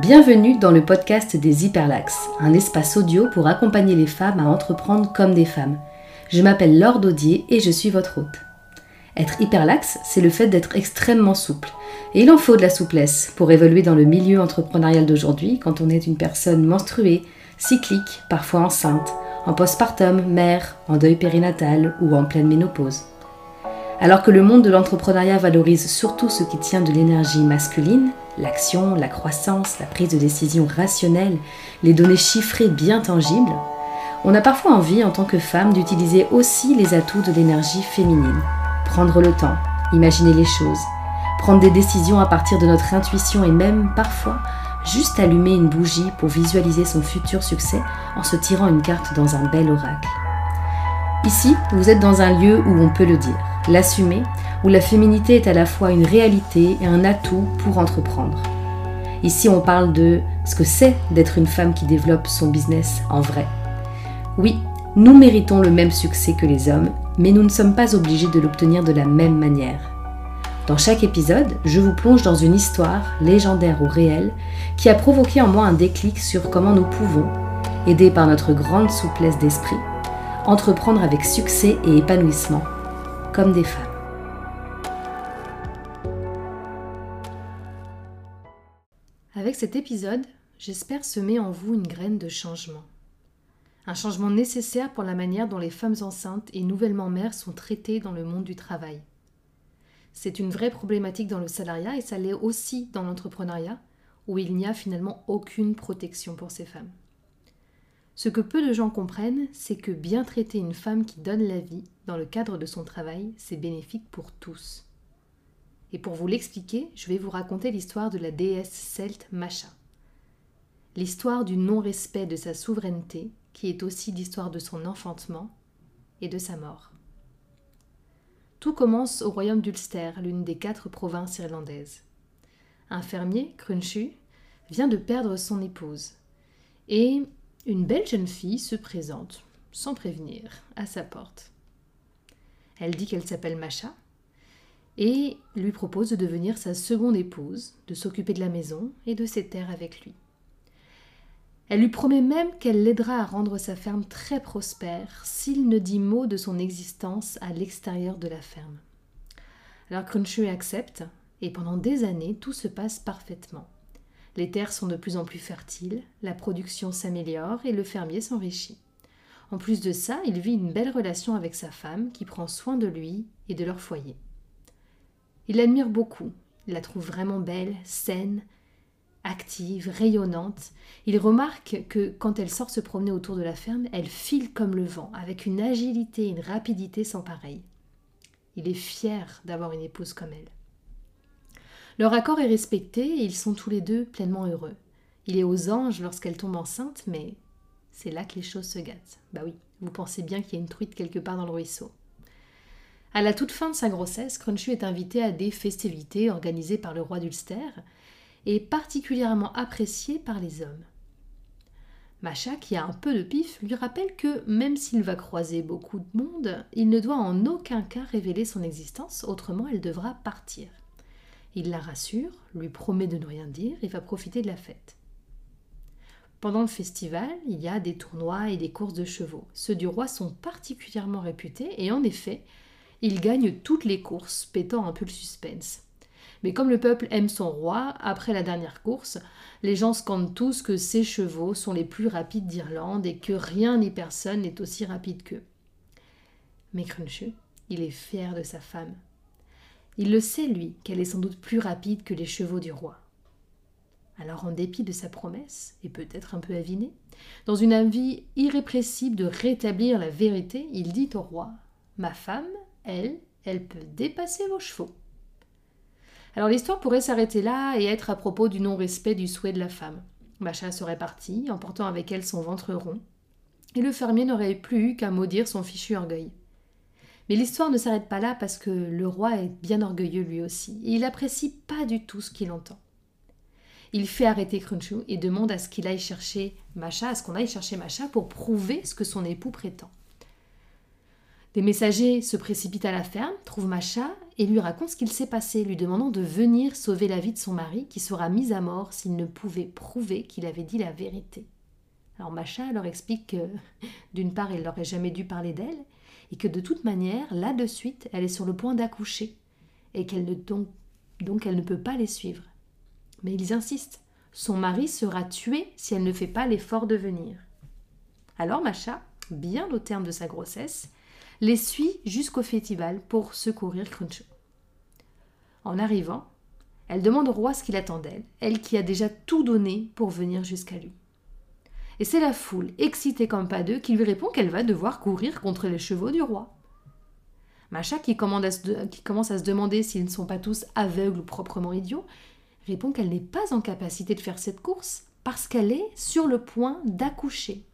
Bienvenue dans le podcast des Hyperlax, un espace audio pour accompagner les femmes à entreprendre comme des femmes. Je m'appelle Laure Daudier et je suis votre hôte. Être hyperlaxe, c'est le fait d'être extrêmement souple. Et il en faut de la souplesse pour évoluer dans le milieu entrepreneurial d'aujourd'hui quand on est une personne menstruée, cyclique, parfois enceinte, en postpartum, mère, en deuil périnatal ou en pleine ménopause. Alors que le monde de l'entrepreneuriat valorise surtout ce qui tient de l'énergie masculine, l'action, la croissance, la prise de décision rationnelle, les données chiffrées bien tangibles, on a parfois envie en tant que femme d'utiliser aussi les atouts de l'énergie féminine. Prendre le temps, imaginer les choses, prendre des décisions à partir de notre intuition et même parfois juste allumer une bougie pour visualiser son futur succès en se tirant une carte dans un bel oracle. Ici, vous êtes dans un lieu où on peut le dire, l'assumer où la féminité est à la fois une réalité et un atout pour entreprendre. Ici, on parle de ce que c'est d'être une femme qui développe son business en vrai. Oui, nous méritons le même succès que les hommes, mais nous ne sommes pas obligés de l'obtenir de la même manière. Dans chaque épisode, je vous plonge dans une histoire, légendaire ou réelle, qui a provoqué en moi un déclic sur comment nous pouvons, aidés par notre grande souplesse d'esprit, entreprendre avec succès et épanouissement, des femmes. Avec cet épisode, j'espère semer en vous une graine de changement. Un changement nécessaire pour la manière dont les femmes enceintes et nouvellement mères sont traitées dans le monde du travail. C'est une vraie problématique dans le salariat et ça l'est aussi dans l'entrepreneuriat, où il n'y a finalement aucune protection pour ces femmes. Ce que peu de gens comprennent, c'est que bien traiter une femme qui donne la vie dans le cadre de son travail, c'est bénéfique pour tous. Et pour vous l'expliquer, je vais vous raconter l'histoire de la déesse celte Macha. L'histoire du non-respect de sa souveraineté, qui est aussi l'histoire de son enfantement et de sa mort. Tout commence au royaume d'Ulster, l'une des quatre provinces irlandaises. Un fermier, Crunchu, vient de perdre son épouse. Et une belle jeune fille se présente, sans prévenir, à sa porte. Elle dit qu'elle s'appelle Macha et lui propose de devenir sa seconde épouse, de s'occuper de la maison et de ses terres avec lui. Elle lui promet même qu'elle l'aidera à rendre sa ferme très prospère s'il ne dit mot de son existence à l'extérieur de la ferme. Alors Crunchu accepte, et pendant des années, tout se passe parfaitement. Les terres sont de plus en plus fertiles, la production s'améliore et le fermier s'enrichit. En plus de ça, il vit une belle relation avec sa femme qui prend soin de lui et de leur foyer. Il l'admire beaucoup, il la trouve vraiment belle, saine, active, rayonnante. Il remarque que quand elle sort se promener autour de la ferme, elle file comme le vent, avec une agilité et une rapidité sans pareil. Il est fier d'avoir une épouse comme elle. Leur accord est respecté et ils sont tous les deux pleinement heureux. Il est aux anges lorsqu'elle tombe enceinte, mais c'est là que les choses se gâtent. Bah oui, vous pensez bien qu'il y a une truite quelque part dans le ruisseau. À la toute fin de sa grossesse, Crunchu est invité à des festivités organisées par le roi d'Ulster et particulièrement apprécié par les hommes. Macha, qui a un peu de pif, lui rappelle que même s'il va croiser beaucoup de monde, il ne doit en aucun cas révéler son existence, autrement elle devra partir. Il la rassure, lui promet de ne rien dire et va profiter de la fête. Pendant le festival, il y a des tournois et des courses de chevaux. Ceux du roi sont particulièrement réputés et en effet, il gagne toutes les courses, pétant un peu le suspense. Mais comme le peuple aime son roi, après la dernière course, les gens scandent tous que ses chevaux sont les plus rapides d'Irlande et que rien ni personne n'est aussi rapide qu'eux. Mais Crunchu, il est fier de sa femme. Il le sait, lui, qu'elle est sans doute plus rapide que les chevaux du roi. Alors, en dépit de sa promesse, et peut-être un peu avinée, dans une envie irrépressible de rétablir la vérité, il dit au roi Ma femme elle, elle peut dépasser vos chevaux. Alors l'histoire pourrait s'arrêter là et être à propos du non-respect du souhait de la femme. Macha serait partie, emportant avec elle son ventre rond, et le fermier n'aurait plus eu qu'à maudire son fichu orgueil. Mais l'histoire ne s'arrête pas là parce que le roi est bien orgueilleux lui aussi, et il apprécie pas du tout ce qu'il entend. Il fait arrêter Crunchu et demande à ce qu'il aille chercher Macha, à ce qu'on aille chercher Macha pour prouver ce que son époux prétend. Des messagers se précipitent à la ferme, trouvent Macha et lui raconte ce qu'il s'est passé, lui demandant de venir sauver la vie de son mari qui sera mis à mort s'il ne pouvait prouver qu'il avait dit la vérité. Alors Macha leur explique que, d'une part, il n'aurait jamais dû parler d'elle, et que de toute manière, là de suite, elle est sur le point d'accoucher, et qu'elle ne donc elle ne peut pas les suivre. Mais ils insistent. Son mari sera tué si elle ne fait pas l'effort de venir. Alors Macha, bien au terme de sa grossesse, les suit jusqu'au festival pour secourir Cruncho. En arrivant, elle demande au roi ce qu'il attend d'elle, elle qui a déjà tout donné pour venir jusqu'à lui. Et c'est la foule, excitée comme pas deux, qui lui répond qu'elle va devoir courir contre les chevaux du roi. Macha, qui, qui commence à se demander s'ils ne sont pas tous aveugles ou proprement idiots, répond qu'elle n'est pas en capacité de faire cette course parce qu'elle est sur le point d'accoucher.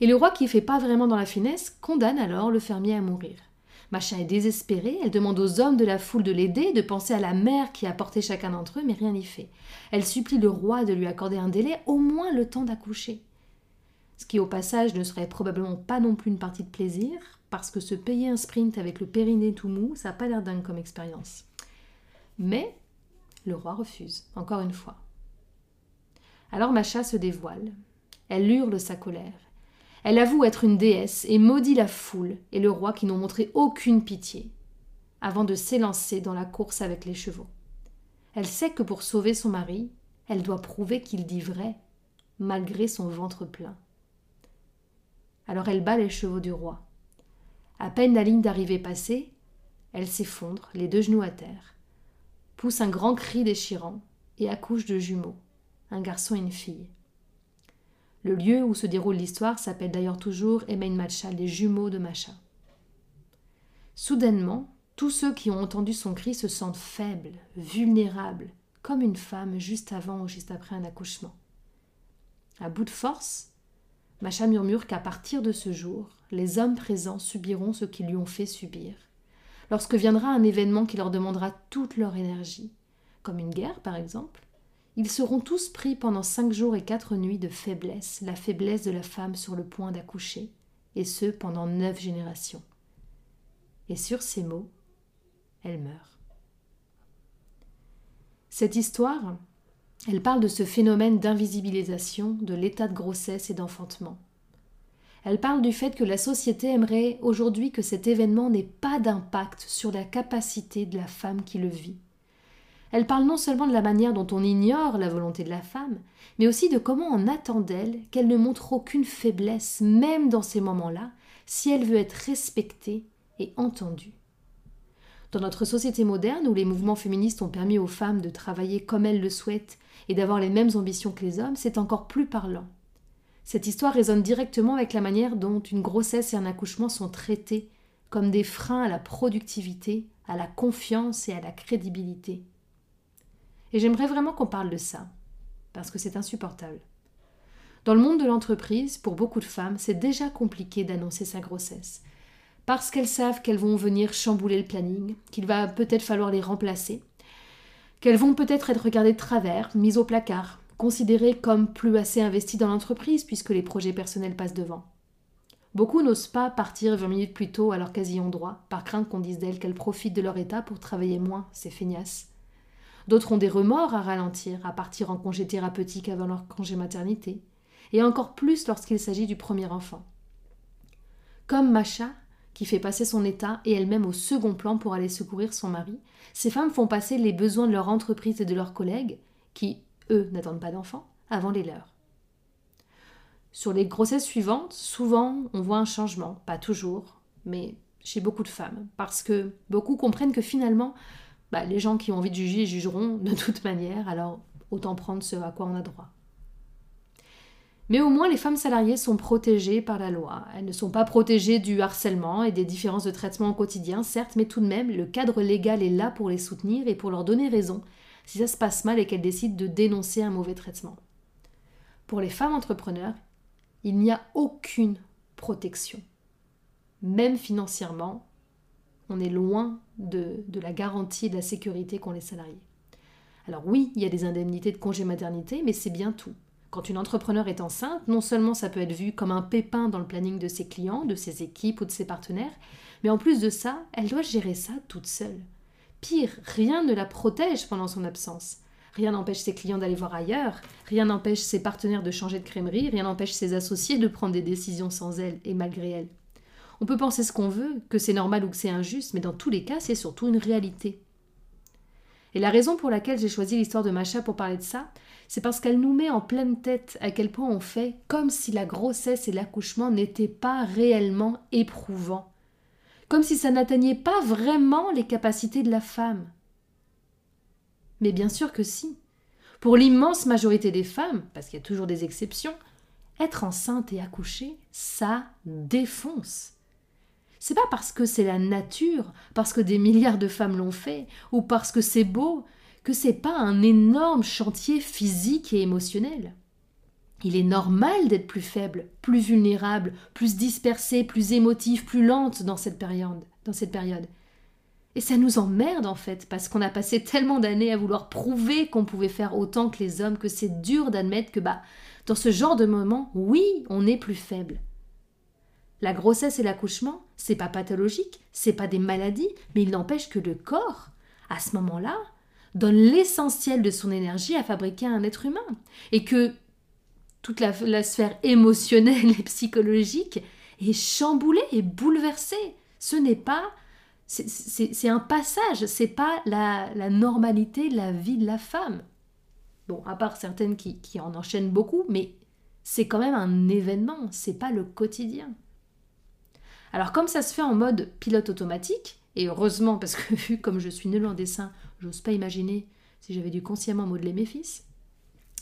Et le roi, qui fait pas vraiment dans la finesse, condamne alors le fermier à mourir. Macha est désespérée, elle demande aux hommes de la foule de l'aider, de penser à la mère qui a porté chacun d'entre eux, mais rien n'y fait. Elle supplie le roi de lui accorder un délai, au moins le temps d'accoucher. Ce qui au passage ne serait probablement pas non plus une partie de plaisir, parce que se payer un sprint avec le périnée tout mou, ça n'a pas l'air dingue comme expérience. Mais le roi refuse, encore une fois. Alors Macha se dévoile. Elle hurle sa colère. Elle avoue être une déesse et maudit la foule et le roi qui n'ont montré aucune pitié, avant de s'élancer dans la course avec les chevaux. Elle sait que pour sauver son mari, elle doit prouver qu'il dit vrai, malgré son ventre plein. Alors elle bat les chevaux du roi. À peine la ligne d'arrivée passée, elle s'effondre, les deux genoux à terre, pousse un grand cri déchirant et accouche de jumeaux, un garçon et une fille. Le lieu où se déroule l'histoire s'appelle d'ailleurs toujours Emain Macha, les jumeaux de Macha. Soudainement, tous ceux qui ont entendu son cri se sentent faibles, vulnérables, comme une femme juste avant ou juste après un accouchement. À bout de force, Macha murmure qu'à partir de ce jour, les hommes présents subiront ce qu'ils lui ont fait subir. Lorsque viendra un événement qui leur demandera toute leur énergie, comme une guerre par exemple, ils seront tous pris pendant cinq jours et quatre nuits de faiblesse, la faiblesse de la femme sur le point d'accoucher, et ce pendant neuf générations. Et sur ces mots, elle meurt. Cette histoire, elle parle de ce phénomène d'invisibilisation de l'état de grossesse et d'enfantement. Elle parle du fait que la société aimerait aujourd'hui que cet événement n'ait pas d'impact sur la capacité de la femme qui le vit. Elle parle non seulement de la manière dont on ignore la volonté de la femme, mais aussi de comment on attend d'elle qu'elle ne montre aucune faiblesse, même dans ces moments-là, si elle veut être respectée et entendue. Dans notre société moderne, où les mouvements féministes ont permis aux femmes de travailler comme elles le souhaitent et d'avoir les mêmes ambitions que les hommes, c'est encore plus parlant. Cette histoire résonne directement avec la manière dont une grossesse et un accouchement sont traités comme des freins à la productivité, à la confiance et à la crédibilité. Et j'aimerais vraiment qu'on parle de ça, parce que c'est insupportable. Dans le monde de l'entreprise, pour beaucoup de femmes, c'est déjà compliqué d'annoncer sa grossesse, parce qu'elles savent qu'elles vont venir chambouler le planning, qu'il va peut-être falloir les remplacer, qu'elles vont peut-être être regardées de travers, mises au placard, considérées comme plus assez investies dans l'entreprise puisque les projets personnels passent devant. Beaucoup n'osent pas partir 20 minutes plus tôt alors qu'elles y ont droit, par crainte qu'on dise d'elles qu'elles profitent de leur état pour travailler moins, c'est feignasse. D'autres ont des remords à ralentir, à partir en congé thérapeutique avant leur congé maternité, et encore plus lorsqu'il s'agit du premier enfant. Comme Macha, qui fait passer son état et elle-même au second plan pour aller secourir son mari, ces femmes font passer les besoins de leur entreprise et de leurs collègues, qui, eux, n'attendent pas d'enfants, avant les leurs. Sur les grossesses suivantes, souvent on voit un changement, pas toujours, mais chez beaucoup de femmes, parce que beaucoup comprennent que finalement, bah, les gens qui ont envie de juger jugeront de toute manière, alors autant prendre ce à quoi on a droit. Mais au moins, les femmes salariées sont protégées par la loi. Elles ne sont pas protégées du harcèlement et des différences de traitement au quotidien, certes, mais tout de même, le cadre légal est là pour les soutenir et pour leur donner raison si ça se passe mal et qu'elles décident de dénoncer un mauvais traitement. Pour les femmes entrepreneurs, il n'y a aucune protection. Même financièrement, on est loin de, la garantie de la sécurité qu'ont les salariés. Alors oui, il y a des indemnités de congé maternité, mais c'est bien tout. Quand une entrepreneur est enceinte, non seulement ça peut être vu comme un pépin dans le planning de ses clients, de ses équipes ou de ses partenaires, mais en plus de ça, elle doit gérer ça toute seule. Pire, rien ne la protège pendant son absence. Rien n'empêche ses clients d'aller voir ailleurs, rien n'empêche ses partenaires de changer de crèmerie, rien n'empêche ses associés de prendre des décisions sans elle et malgré elle. On peut penser ce qu'on veut, que c'est normal ou que c'est injuste, mais dans tous les cas, c'est surtout une réalité. Et la raison pour laquelle j'ai choisi l'histoire de Macha pour parler de ça, c'est parce qu'elle nous met en pleine tête à quel point on fait comme si la grossesse et l'accouchement n'étaient pas réellement éprouvants, comme si ça n'atteignait pas vraiment les capacités de la femme. Mais bien sûr que si. Pour l'immense majorité des femmes, parce qu'il y a toujours des exceptions, être enceinte et accoucher, ça défonce. C'est pas parce que c'est la nature, parce que des milliards de femmes l'ont fait, ou parce que c'est beau, que c'est pas un énorme chantier physique et émotionnel. Il est normal d'être plus faible, plus vulnérable, plus dispersé, plus émotif, plus lente dans cette période. Et ça nous emmerde en fait, parce qu'on a passé tellement d'années à vouloir prouver qu'on pouvait faire autant que les hommes, que c'est dur d'admettre que bah, dans ce genre de moment, oui, on est plus faible. La grossesse et l'accouchement, c'est pas pathologique, c'est pas des maladies, mais il n'empêche que le corps, à ce moment-là, donne l'essentiel de son énergie à fabriquer un être humain. Et que toute la, sphère émotionnelle et psychologique est chamboulée et bouleversée. Ce n'est pas c'est un passage, c'est pas la, normalité de la vie de la femme. Bon, à part certaines qui, qui en enchaînent beaucoup, mais c'est quand même un événement, c'est pas le quotidien. Alors comme ça se fait en mode pilote automatique, et heureusement parce que vu comme je suis nulle en dessin, j'ose pas imaginer si j'avais dû consciemment modeler mes fils,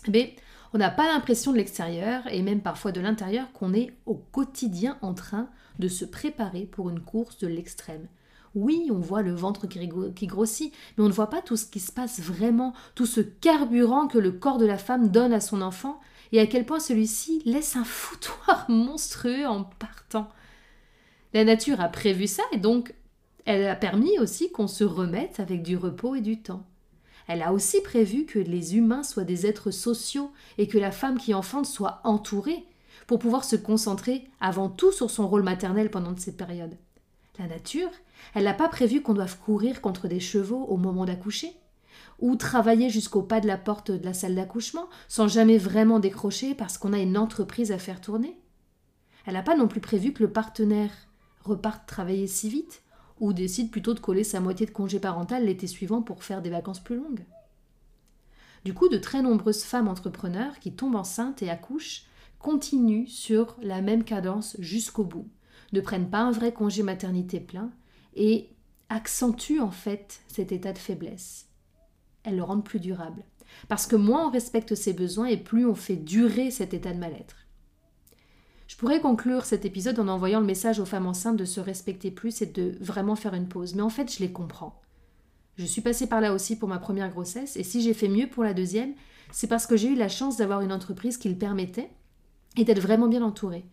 mais eh on n'a pas l'impression de l'extérieur et même parfois de l'intérieur qu'on est au quotidien en train de se préparer pour une course de l'extrême, oui, on voit le ventre qui grossit, mais on ne voit pas tout ce qui se passe vraiment, tout ce carburant que le corps de la femme donne à son enfant, et à quel point celui-ci laisse un foutoir monstrueux en partant. La nature a prévu ça, et donc elle a permis aussi qu'on se remette avec du repos et du temps. Elle a aussi prévu que les humains soient des êtres sociaux et que la femme qui enfante soit entourée pour pouvoir se concentrer avant tout sur son rôle maternel pendant cette période. La nature, elle n'a pas prévu qu'on doive courir contre des chevaux au moment d'accoucher, ou travailler jusqu'au pas de la porte de la salle d'accouchement sans jamais vraiment décrocher parce qu'on a une entreprise à faire tourner. Elle n'a pas non plus prévu que le partenaire reparte travailler si vite, ou décide plutôt de coller sa moitié de congé parental l'été suivant pour faire des vacances plus longues. Du coup, de très nombreuses femmes entrepreneurs qui tombent enceintes et accouchent continuent sur la même cadence jusqu'au bout, ne prennent pas un vrai congé maternité plein et accentuent en fait cet état de faiblesse. Elles le rendent plus durable. Parce que moins on respecte ses besoins et plus on fait durer cet état de mal-être. Pourrais conclure cet épisode en envoyant le message aux femmes enceintes de se respecter plus et de vraiment faire une pause, mais en fait je les comprends. Je suis passée par là aussi pour ma première grossesse, et si j'ai fait mieux pour la deuxième, c'est parce que j'ai eu la chance d'avoir une entreprise qui le permettait et d'être vraiment bien entourée.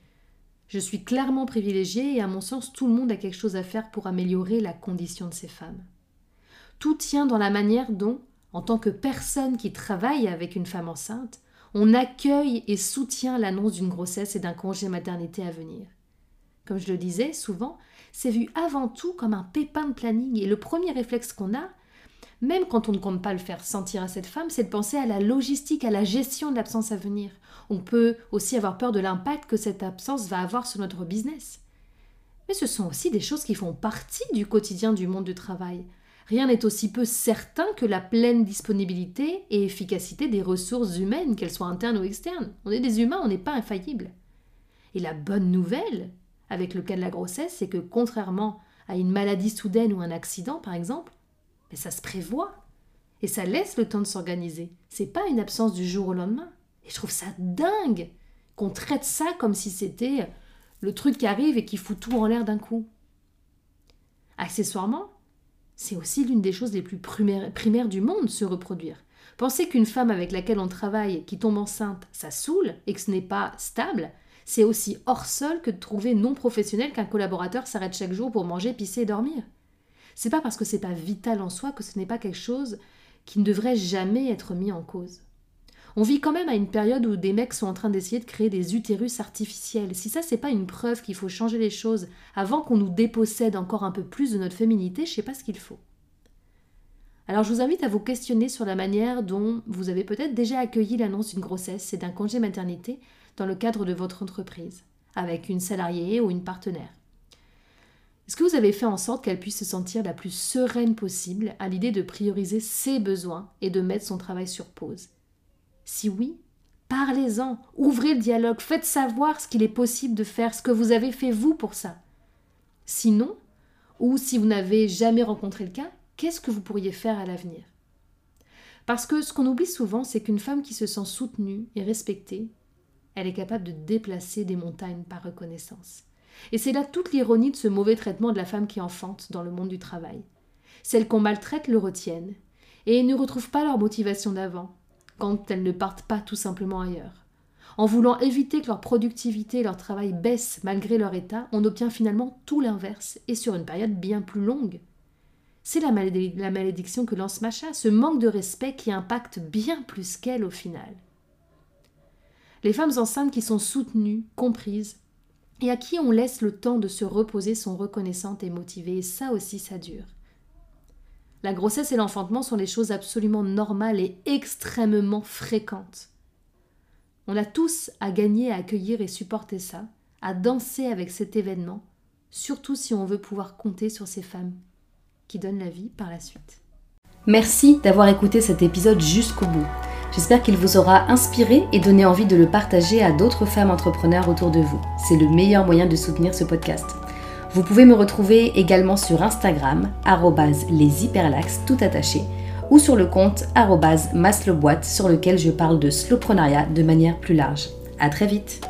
Je suis clairement privilégiée et à mon sens tout le monde a quelque chose à faire pour améliorer la condition de ces femmes. Tout tient dans la manière dont, en tant que personne qui travaille avec une femme enceinte, on accueille et soutient l'annonce d'une grossesse et d'un congé maternité à venir. Comme je le disais, souvent, c'est vu avant tout comme un pépin de planning et le premier réflexe qu'on a, même quand on ne compte pas le faire sentir à cette femme, c'est de penser à la logistique, à la gestion de l'absence à venir. On peut aussi avoir peur de l'impact que cette absence va avoir sur notre business. Mais ce sont aussi des choses qui font partie du quotidien du monde du travail. Rien n'est aussi peu certain que la pleine disponibilité et efficacité des ressources humaines, qu'elles soient internes ou externes. On est des humains, on n'est pas infaillibles. Et la bonne nouvelle, avec le cas de la grossesse, c'est que contrairement à une maladie soudaine ou un accident, par exemple, mais ça se prévoit. Et ça laisse le temps de s'organiser. C'est pas une absence du jour au lendemain. Et je trouve ça dingue qu'on traite ça comme si c'était le truc qui arrive et qui fout tout en l'air d'un coup. Accessoirement, c'est aussi l'une des choses les plus primaires du monde, se reproduire. Penser qu'une femme avec laquelle on travaille, qui tombe enceinte, ça saoule et que ce n'est pas stable, c'est aussi hors sol que de trouver non professionnel qu'un collaborateur s'arrête chaque jour pour manger, pisser et dormir. C'est pas parce que c'est pas vital en soi que ce n'est pas quelque chose qui ne devrait jamais être mis en cause. On vit quand même à une période où des mecs sont en train d'essayer de créer des utérus artificiels. Si ça, c'est pas une preuve qu'il faut changer les choses avant qu'on nous dépossède encore un peu plus de notre féminité, je sais pas ce qu'il faut. Alors je vous invite à vous questionner sur la manière dont vous avez peut-être déjà accueilli l'annonce d'une grossesse et d'un congé maternité dans le cadre de votre entreprise, avec une salariée ou une partenaire. Est-ce que vous avez fait en sorte qu'elle puisse se sentir la plus sereine possible à l'idée de prioriser ses besoins et de mettre son travail sur pause? Si oui, parlez-en, ouvrez le dialogue, faites savoir ce qu'il est possible de faire, ce que vous avez fait vous pour ça. Sinon, ou si vous n'avez jamais rencontré le cas, qu'est-ce que vous pourriez faire à l'avenir? Parce que ce qu'on oublie souvent, c'est qu'une femme qui se sent soutenue et respectée, elle est capable de déplacer des montagnes par reconnaissance. Et c'est là toute l'ironie de ce mauvais traitement de la femme qui enfante dans le monde du travail. Celles qu'on maltraite le retiennent, et ne retrouvent pas leur motivation d'avant, quand elles ne partent pas tout simplement ailleurs. En voulant éviter que leur productivité et leur travail baissent malgré leur état, on obtient finalement tout l'inverse, et sur une période bien plus longue. C'est la, malédiction que lance Macha, ce manque de respect qui impacte bien plus qu'elle au final. Les femmes enceintes qui sont soutenues, comprises, et à qui on laisse le temps de se reposer sont reconnaissantes et motivées, et ça aussi ça dure. La grossesse et l'enfantement sont des choses absolument normales et extrêmement fréquentes. On a tous à gagner à accueillir et supporter ça, à danser avec cet événement, surtout si on veut pouvoir compter sur ces femmes qui donne la vie par la suite. Merci d'avoir écouté cet épisode jusqu'au bout. J'espère qu'il vous aura inspiré et donné envie de le partager à d'autres femmes entrepreneurs autour de vous. C'est le meilleur moyen de soutenir ce podcast. Vous pouvez me retrouver également sur Instagram, leshyperlax tout attaché, ou sur le compte masleboîte sur lequel je parle de slowprenariat de manière plus large. À très vite